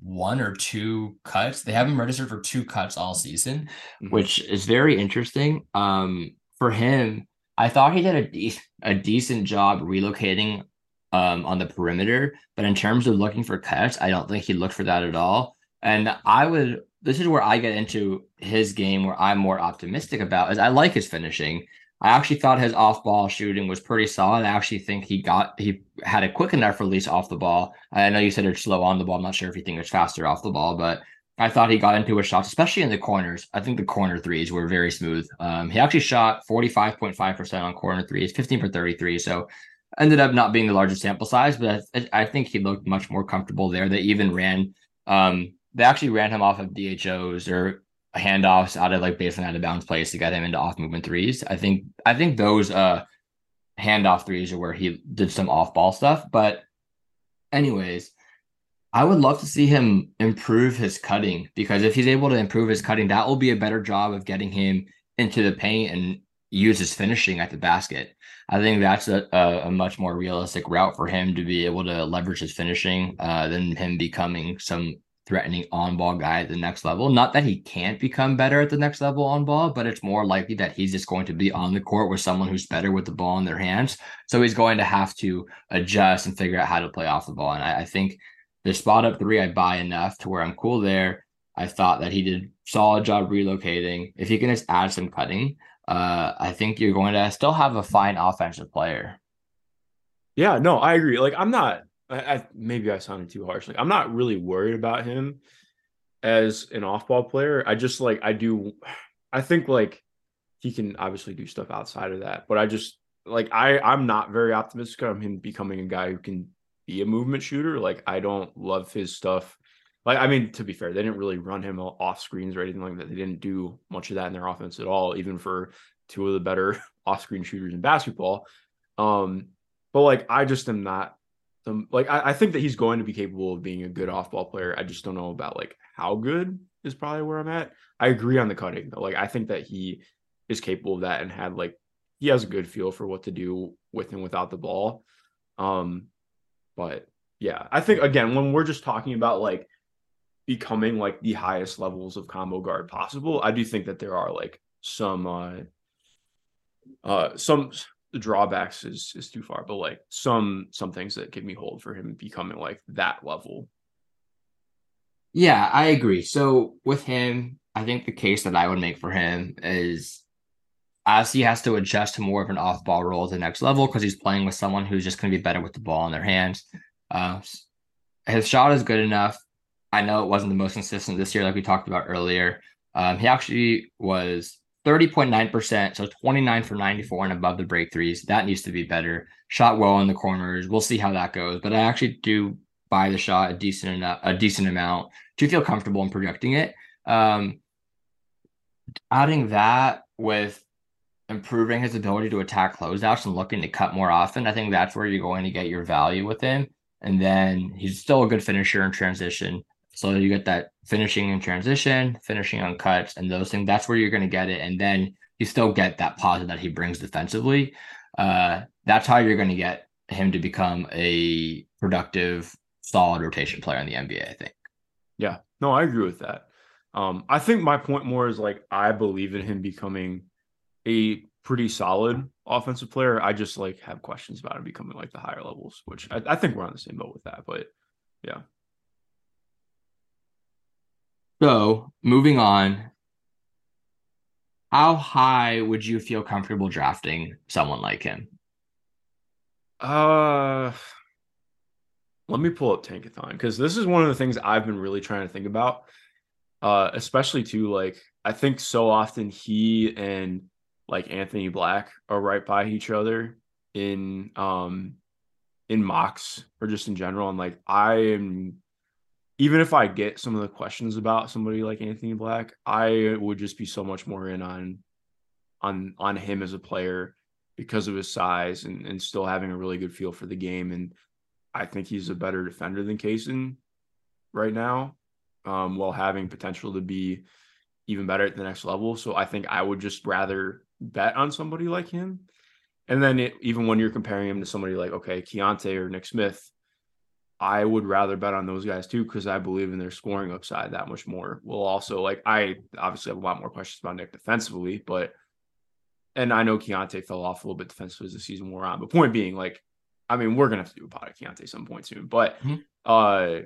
one or two cuts. They have him registered for two cuts all season, mm-hmm. which is very interesting. Um, for him, I thought he did a, de- a decent job relocating um, on the perimeter, but in terms of looking for cuts, I don't think he looked for that at all. And I would, this is where I get into his game where I'm more optimistic about is I like his finishing. I actually thought his off ball shooting was pretty solid. I actually think he got he had a quick enough release off the ball. I know you said it's slow on the ball. I'm not sure if you think it's faster off the ball, but I thought he got into his shots, especially in the corners. I think the corner threes were very smooth. Um, he actually shot 45.5% on corner threes, 15 for 33. So ended up not being the largest sample size, but I, I think he looked much more comfortable there. They even ran, um, they actually ran him off of DHOs or handoffs out of like baseline out of bounds plays to get him into off movement threes. I think I think those uh handoff threes are where he did some off ball stuff. But anyways, I would love to see him improve his cutting because if he's able to improve his cutting, that will be a better job of getting him into the paint and use his finishing at the basket. I think that's a, a, a much more realistic route for him to be able to leverage his finishing uh, than him becoming some threatening on ball guy at the next level. Not that he can't become better at the next level on ball, but it's more likely that he's just going to be on the court with someone who's better with the ball in their hands. So he's going to have to adjust and figure out how to play off the ball. And I, I think the spot up three, I buy enough to where I'm cool there. I thought that he did solid job relocating. If he can just add some cutting, uh, I think you're going to still have a fine offensive player. Yeah, no, I agree. Like I'm not I, I, maybe I sounded too harsh. Like I'm not really worried about him as an off-ball player. I just like I do. I think like he can obviously do stuff outside of that, but I just like I I'm not very optimistic on him becoming a guy who can be a movement shooter. Like I don't love his stuff. Like I mean, to be fair, they didn't really run him off screens or anything like that. They didn't do much of that in their offense at all, even for two of the better off-screen shooters in basketball. Um, but like I just am not some like I, I, think that he's going to be capable of being a good off ball player. I just don't know about like how good is probably where I'm at. I agree on the cutting though. Like I think that he is capable of that and had like he has a good feel for what to do with and without the ball. Um, but yeah, I think again when we're just talking about like becoming like the highest levels of combo guard possible, I do think that there are like some uh uh some drawbacks is is too far, but like some some things that give me hold for him becoming like that level. Yeah, I agree. So with him, I think the case that I would make for him is as he has to adjust to more of an off ball role at the next level because he's playing with someone who's just going to be better with the ball in their hands. Uh, his shot is good enough. I know it wasn't the most consistent this year, like we talked about earlier. Um, he actually was 30.9%, so 29 for 94 and above the break threes. That needs to be better. Shot well in the corners. We'll see how that goes. But I actually do buy the shot a decent enough, a decent amount to feel comfortable in projecting it. Um, adding that with improving his ability to attack closeouts and looking to cut more often, I think that's where you're going to get your value with him. And then he's still a good finisher in transition. So you get that finishing in transition, finishing on cuts, and those things. That's where you're going to get it. And then you still get that positive that he brings defensively. Uh, that's how you're going to get him to become a productive, solid rotation player in the NBA. I think. Yeah, no, I agree with that. Um, I think my point more is like I believe in him becoming a pretty solid offensive player. I just like have questions about him becoming like the higher levels, which I, I think we're on the same boat with that. But yeah. So moving on, how high would you feel comfortable drafting someone like him? Uh let me pull up Tankathon because this is one of the things I've been really trying to think about. Uh, especially too, like I think so often he and like Anthony Black are right by each other in um in mocks or just in general. And like I am even if I get some of the questions about somebody like Anthony Black, I would just be so much more in on on on him as a player because of his size and, and still having a really good feel for the game. And I think he's a better defender than Cason right now, um, while having potential to be even better at the next level. So I think I would just rather bet on somebody like him. And then it, even when you're comparing him to somebody like, okay, Keyonte or Nick Smith, I would rather bet on those guys too because I believe in their scoring upside that much more. We'll also like I obviously have a lot more questions about Nick defensively, but and I know Keyonte fell off a little bit defensively as the season wore on. But point being, like, I mean, we're gonna have to do a pod of Keyonte some point soon. But mm-hmm. uh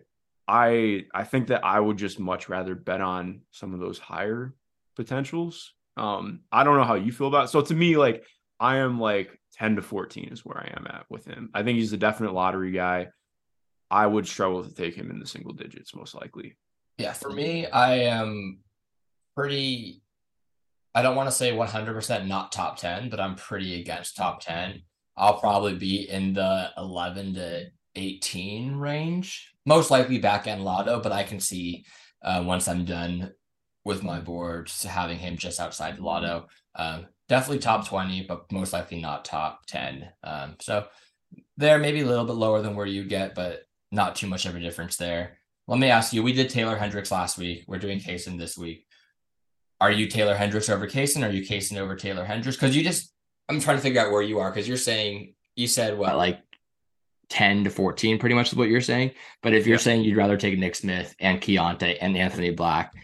I I think that I would just much rather bet on some of those higher potentials um, I don't know how you feel about it. So to me, like I am like 10 to 14 is where I am at with him. I think he's a definite lottery guy. I would struggle to take him in the single digits, most likely. Yeah, for me, I am pretty I don't want to say 100% not top 10, but I'm pretty against top 10. I'll probably be in the 11 to 18 range, most likely back end lotto, but I can see uh, once I'm done with my board, having him just outside the lotto. Um, definitely top 20, but most likely not top 10. Um, so there maybe a little bit lower than where you get, but not too much of a difference there. Let me ask you, we did Taylor Hendricks last week. We're doing Cason this week. Are you Taylor Hendricks over Cason? Are you Cason over Taylor Hendricks? Because you just, I'm trying to figure out where you are because you're saying, you said what, like 10 to 14, pretty much is what you're saying. But if you're yeah. saying you'd rather take Nick Smith and Keyonte and Anthony Black,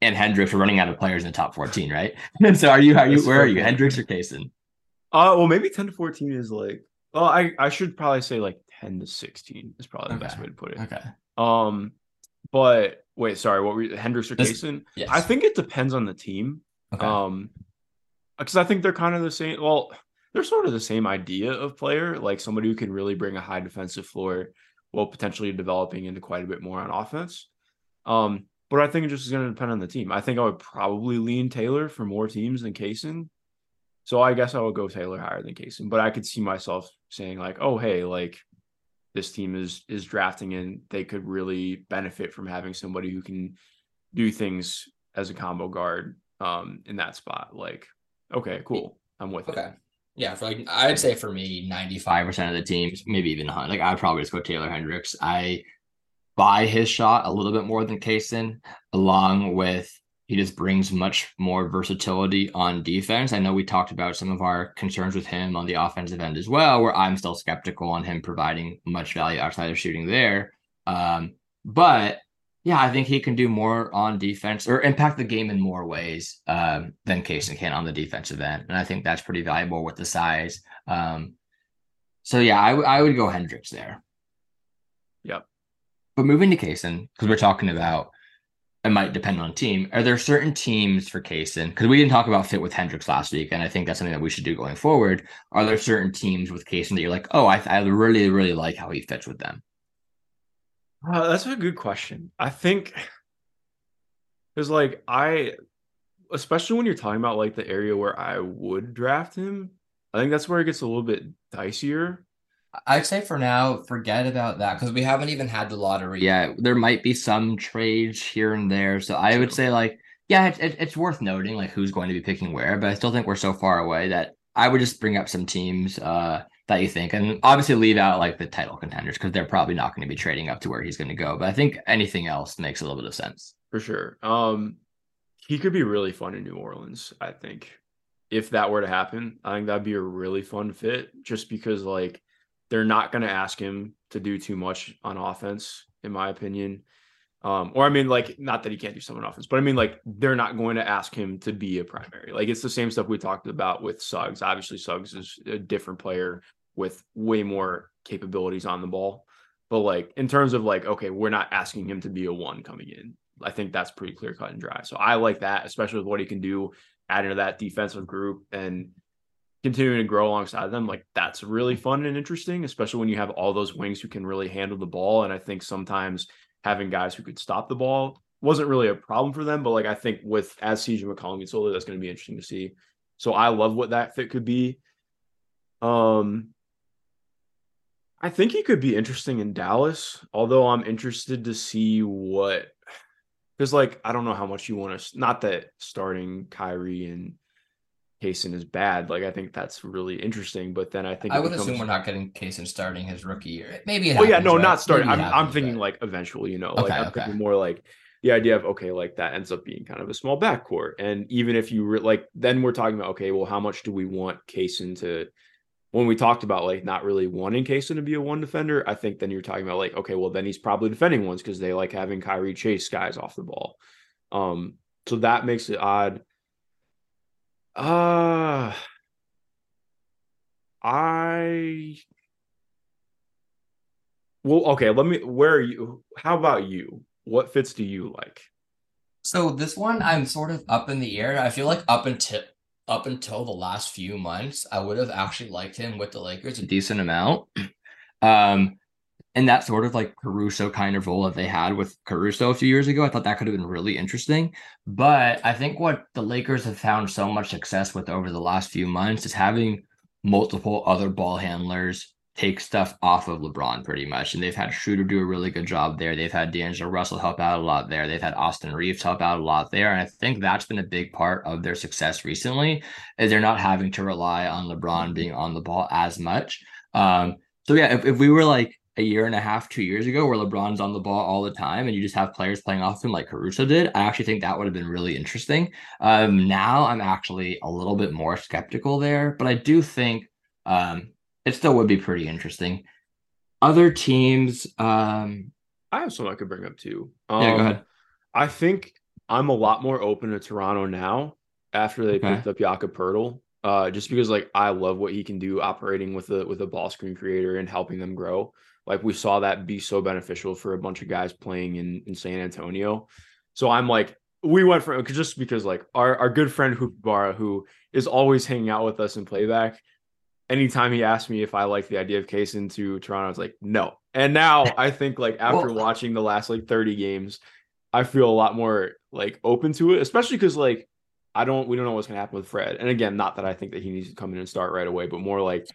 and Hendricks were running out of players in the top 14, right? so are you, are you, where are you, Hendricks or Cason? Uh, well, maybe 10 to 14 is like, well, I, I should probably say like 10 to 16 is probably the okay. best way to put it. Okay. Um, but wait, sorry, what were you, Hendricks or Cason? Yes. I think it depends on the team. Okay. Um, because I think they're kind of the same. Well, they're sort of the same idea of player, like somebody who can really bring a high defensive floor while potentially developing into quite a bit more on offense. Um, but I think it just is going to depend on the team. I think I would probably lean Taylor for more teams than Cason. So I guess I would go Taylor higher than Cason. But I could see myself saying like, oh hey, like this team is is drafting and they could really benefit from having somebody who can do things as a combo guard um in that spot. Like, okay, cool. I'm with okay. it. Yeah, for like I'd say for me, 95% of the teams, maybe even 100. Like I'd probably just go Taylor Hendricks. I buy his shot a little bit more than Cason, along with he just brings much more versatility on defense. I know we talked about some of our concerns with him on the offensive end as well, where I'm still skeptical on him providing much value outside of shooting there. Um, but yeah, I think he can do more on defense or impact the game in more ways um, than Cason can on the defensive end. And I think that's pretty valuable with the size. Um, so yeah, I, w- I would go Hendricks there. Yep. But moving to Cason, because we're talking about it might depend on team. Are there certain teams for Cason? Because we didn't talk about fit with Hendricks last week, and I think that's something that we should do going forward. Are there certain teams with Cason that you're like, oh, I, I really, really like how he fits with them? Uh, that's a good question. I think because like I, especially when you're talking about like the area where I would draft him, I think that's where it gets a little bit dicier. I'd say for now, forget about that because we haven't even had the lottery yet. There might be some trades here and there, so I would say like, yeah, it's it, it's worth noting like who's going to be picking where, but I still think we're so far away that I would just bring up some teams uh, that you think, and obviously leave out like the title contenders because they're probably not going to be trading up to where he's going to go. But I think anything else makes a little bit of sense for sure. Um, he could be really fun in New Orleans. I think if that were to happen, I think that'd be a really fun fit, just because like they're not going to ask him to do too much on offense, in my opinion. Um, or I mean, like, not that he can't do some on offense, but I mean, like, they're not going to ask him to be a primary. Like, it's the same stuff we talked about with Suggs. Obviously, Suggs is a different player with way more capabilities on the ball. But like, in terms of like, okay, we're not asking him to be a one coming in. I think that's pretty clear cut and dry. So I like that, especially with what he can do adding to that defensive group and continuing to grow alongside them, like that's really fun and interesting, especially when you have all those wings who can really handle the ball. And I think sometimes having guys who could stop the ball wasn't really a problem for them. But like I think with as CJ McCollum gets older, that's going to be interesting to see. So I love what that fit could be. Um I think he could be interesting in Dallas, although I'm interested to see what because like I don't know how much you want to not that starting Kyrie and Cason is bad. Like I think that's really interesting. But then I think I would becomes... assume we're not getting Cason starting his rookie year. Maybe it. Oh yeah, no, right? not starting. I'm happens, I'm thinking like eventually. You know, okay, like I'm okay. thinking more like the idea of okay, like that ends up being kind of a small backcourt, and even if you re- like, then we're talking about okay, well, how much do we want Cason to? When we talked about like not really wanting Cason to be a one defender, I think then you're talking about like okay, well then he's probably defending ones because they like having Kyrie chase guys off the ball. Um, so that makes it odd. Uh I well, okay. Let me. Where are you? How about you? What fits do you like? So this one, I'm sort of up in the air. I feel like up until up until the last few months, I would have actually liked him with the Lakers a decent amount. Um, and that sort of like Caruso kind of role that they had with Caruso a few years ago. I thought that could have been really interesting. But I think what the Lakers have found so much success with over the last few months is having multiple other ball handlers take stuff off of LeBron pretty much. And they've had Schroeder do a really good job there. They've had D'Angelo Russell help out a lot there. They've had Austin Reaves help out a lot there. And I think that's been a big part of their success recently is they're not having to rely on LeBron being on the ball as much. Um, so yeah, if, if we were like a year and a half, two years ago, where LeBron's on the ball all the time and you just have players playing off him like Caruso did, I actually think that would have been really interesting. Um, now I'm actually a little bit more skeptical there, but I do think um, it still would be pretty interesting. Other teams, um, I have some I could bring up too. Um, yeah, go um, ahead. I think I'm a lot more open to Toronto now after they okay. picked up Jakob Poeltl. Uh, just because like I love what he can do operating with a with a ball screen creator and helping them grow. Like we saw that be so beneficial for a bunch of guys playing in, in San Antonio. So I'm like, we went from just because like our, our good friend Hoopbara, who is always hanging out with us in playback, anytime he asked me if I like the idea of Cason to Toronto, I was like, no. And now I think like after well, watching the last like 30 games, I feel a lot more like open to it, especially because like I don't we don't know what's gonna happen with Fred. And again, not that I think that he needs to come in and start right away, but more like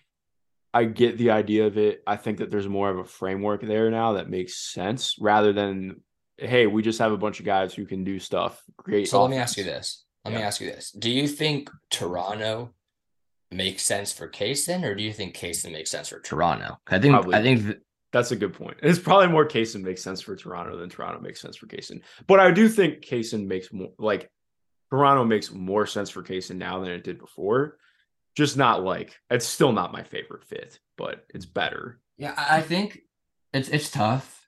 I get the idea of it. I think that there's more of a framework there now that makes sense rather than hey, we just have a bunch of guys who can do stuff. Great. So offense. let me ask you this. Let yeah. me ask you this. Do you think Toronto makes sense for Cason, or do you think Cason makes sense for Toronto? I think Probably. I think th- that's a good point. It's probably more Cason makes sense for Toronto than Toronto makes sense for Cason. But I do think Cason makes more like Toronto makes more sense for Cason now than it did before just not like it's still not my favorite fit, but it's better. Yeah, I think it's it's tough.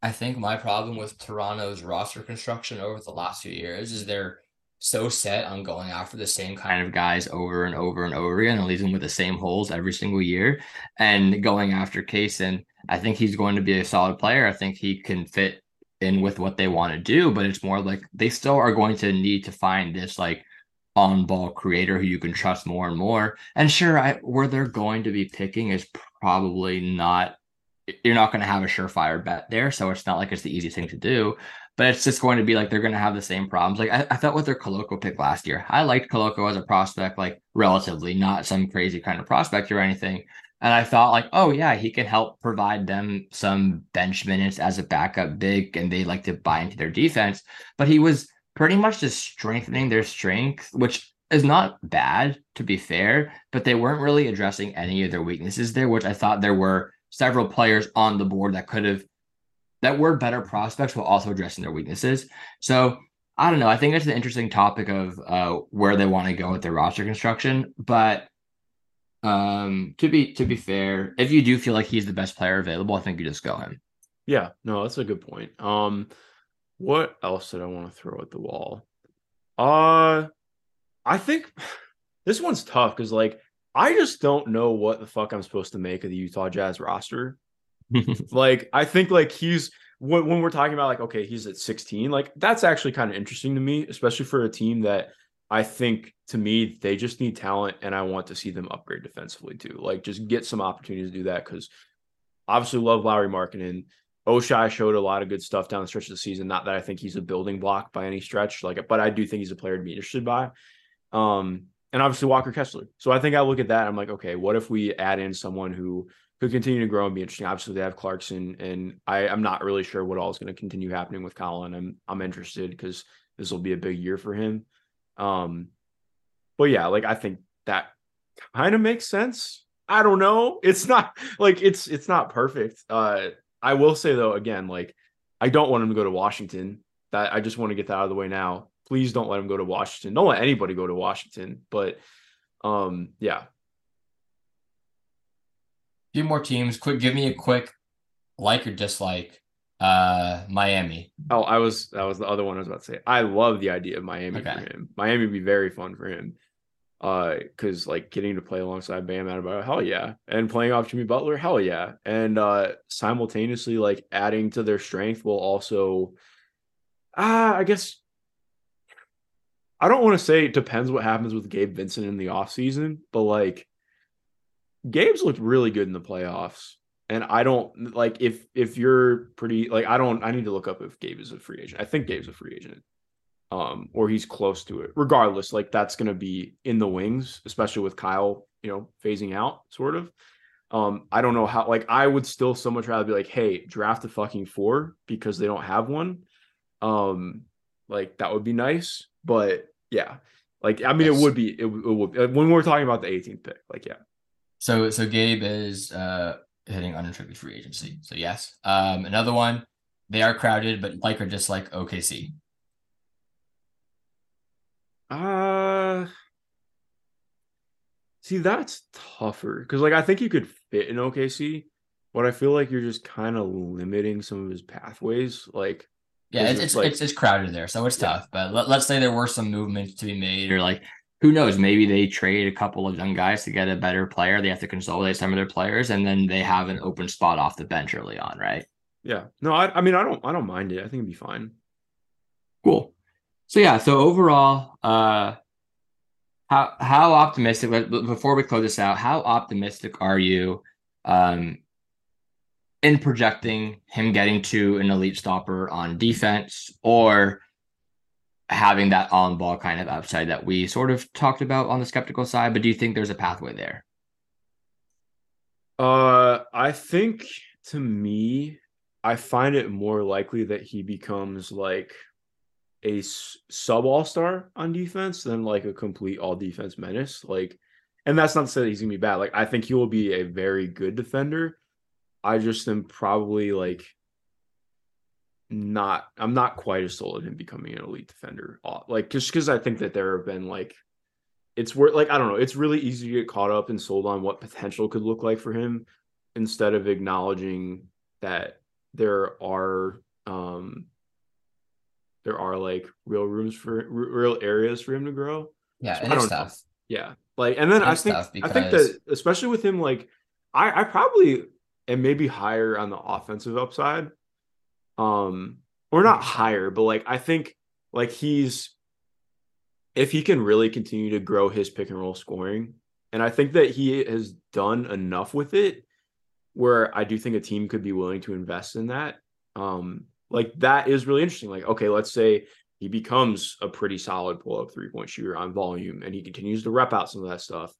I think my problem with Toronto's roster construction over the last few years is they're so set on going after the same kind of guys over and over and over again and leaving with the same holes every single year and going after Cason. I think he's going to be a solid player. I think he can fit in with what they want to do, but it's more like they still are going to need to find this like on ball creator who you can trust more and more. And sure, I, where they're going to be picking is probably not, you're not going to have a surefire bet there. So it's not like it's the easiest thing to do, but it's just going to be like they're going to have the same problems. Like I, I felt with their Koloko pick last year, I liked Koloko as a prospect, like relatively, not some crazy kind of prospect or anything. And I thought like, oh yeah, he can help provide them some bench minutes as a backup big, and they like to buy into their defense. But he was pretty much just strengthening their strength, which is not bad to be fair, but they weren't really addressing any of their weaknesses there, which I thought there were several players on the board that could have that were better prospects while also addressing their weaknesses. So I don't know. I think it's an interesting topic of uh, where they want to go with their roster construction. But um, to be to be fair, if you do feel like he's the best player available, I think you just go him. Yeah, no, that's a good point. Um, what else did I want to throw at the wall? Uh I think this one's tough because like I just don't know what the fuck I'm supposed to make of the Utah Jazz roster. like I think like he's when, when we're talking about like okay he's at 16 like that's actually kind of interesting to me especially for a team that I think to me they just need talent and I want to see them upgrade defensively too like just get some opportunities to do that because obviously love Lauri Markkanen Ochai showed a lot of good stuff down the stretch of the season. Not that I think he's a building block by any stretch, like, but I do think he's a player to be interested by. Um, and obviously Walker Kessler. So I think I look at that. I'm like, okay, what if we add in someone who could continue to grow and be interesting? Obviously, they have Clarkson, and I, I'm not really sure what all is going to continue happening with Collin. I'm I'm interested because this will be a big year for him. Um, but yeah, like I think that kind of makes sense. I don't know. It's not like it's it's not perfect. Uh I will say though, again, like I don't want him to go to Washington. That I just want to get that out of the way now. Please don't let him go to Washington. Don't let anybody go to Washington. But um, yeah. Few more teams. Quick, give me a quick like or dislike. Uh, Miami. Oh, I was that was the other one I was about to say. I love the idea of Miami okay. for him. Miami would be very fun for him uh because like getting to play alongside Bam Adebayo, hell yeah, and playing off Jimmy Butler, hell yeah, and uh simultaneously like adding to their strength will also, ah, uh, I guess I don't want to say it depends what happens with Gabe Vincent in the offseason, but like Gabe's looked really good in the playoffs. And I don't like if if you're pretty like I don't I need to look up if Gabe is a free agent. I think Gabe's a free agent um, or he's close to it. Regardless, like that's going to be in the wings, especially with Kyle, you know, phasing out, sort of. Um, I don't know how. Like, I would still so much rather be like, hey, draft a fucking four because they don't have one. Um, like that would be nice, but yeah, like I mean, yes. it would be it, it would when we're talking about the 18th pick, like yeah. So so Gabe is uh hitting unrestricted free agency. So yes. Um, another one. They are crowded, but like or dislike OKC. Uh see that's tougher because like I think you could fit in OKC, but I feel like you're just kind of limiting some of his pathways. Like yeah, it's it's, like, it's, it's crowded there, so it's yeah. tough. But let, let's say there were some movements to be made, or like who knows, maybe they trade a couple of young guys to get a better player. They have to consolidate some of their players, and then they have an open spot off the bench early on, right? Yeah. No, I, I mean I don't I don't mind it. I think it'd be fine. Cool. So yeah, so overall, uh how how optimistic before we close this out, how optimistic are you um in projecting him getting to an elite stopper on defense or having that on ball kind of upside that we sort of talked about on the skeptical side, but do you think there's a pathway there? Uh I think to me, I find it more likely that he becomes like a sub all star on defense than like a complete all defense menace. Like, and that's not to say that he's gonna be bad. Like, I think he will be a very good defender. I just am probably like not. I'm not quite as sold on him becoming an elite defender. Uh, like, just because I think that there have been like, it's worth like I don't know. It's really easy to get caught up and sold on what potential could look like for him instead of acknowledging that there are um there are like real rooms for real areas for him to grow. Yeah, So it's know. tough. Yeah. Like, and then I think tough I think that especially with him, like I I probably am maybe higher on the offensive upside, um, or not higher, but like I think like he's if he can really continue to grow his pick and roll scoring, and I think that he has done enough with it where I do think a team could be willing to invest in that. Um, like that is really interesting. Like, okay, let's say he becomes a pretty solid pull up three point shooter on volume and he continues to rep out some of that stuff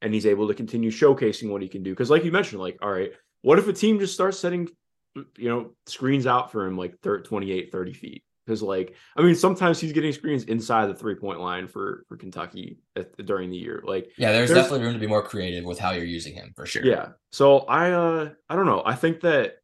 and he's able to continue showcasing what he can do. Cause like you mentioned, like, all right, what if a team just starts setting, you know, screens out for him like 30, 28, 30 feet? Cause like, I mean, sometimes he's getting screens inside the three point line for, for Kentucky at, during the year. Like, Yeah, there's, There's- definitely room to be more creative with how you're using him for sure. yeah. So I uh I don't know. I think that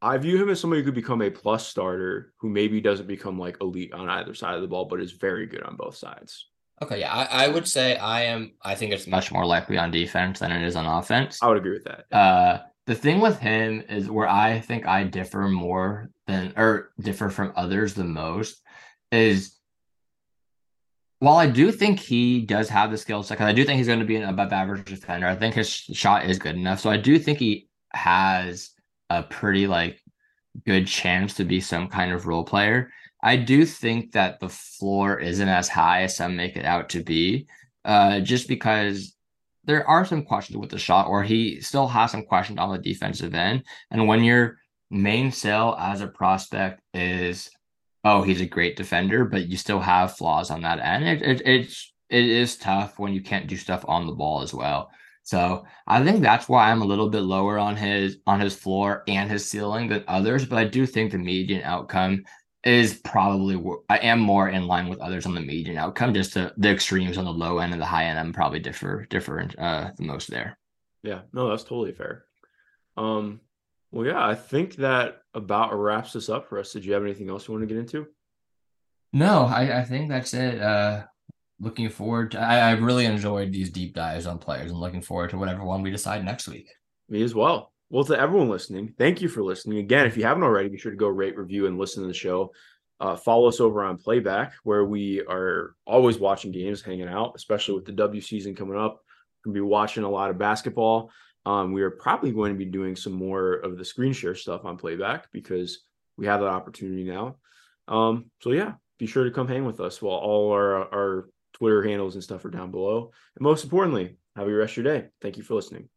I view him as somebody who could become a plus starter who maybe doesn't become like elite on either side of the ball, but is very good on both sides. Okay, yeah, I, I would say I am. I think it's much more likely on defense than it is on offense. I would agree with that. Uh, the thing with him is where I think I differ more than or differ from others the most is while I do think he does have the skill set, because I do think he's going to be an above average defender. I think his shot is good enough, so I do think he has a pretty like good chance to be some kind of role player. I do think that the floor isn't as high as some make it out to be, uh, just because there are some questions with the shot, or he still has some questions on the defensive end. And when your main sell as a prospect is, oh, he's a great defender, but you still have flaws on that end, it, it, it's it is tough when you can't do stuff on the ball as well. So I think that's why I'm a little bit lower on his on his floor and his ceiling than others. But I do think the median outcome is probably I am more in line with others on the median outcome. Just to, the extremes on the low end and the high end, I'm probably differ different uh, the most there. Yeah, no, that's totally fair. Um, well, yeah, I think that about wraps this up for us. Did you have anything else you want to get into? No, I, I think that's it. Uh, looking forward to, I, I really enjoyed these deep dives on players and looking forward to whatever one we decide next week. Me as well. Well, to everyone listening, thank you for listening. Again, if you haven't already, be sure to go rate, review, and listen to the show. Uh, follow us over on Playback, where we are always watching games, hanging out, especially with the W season coming up. We'll be watching a lot of basketball. Um, we are probably going to be doing some more of the screen share stuff on Playback because we have that opportunity now. Um, so yeah, be sure to come hang with us while all our our Twitter handles and stuff are down below. And most importantly, have a rest of your day. Thank you for listening.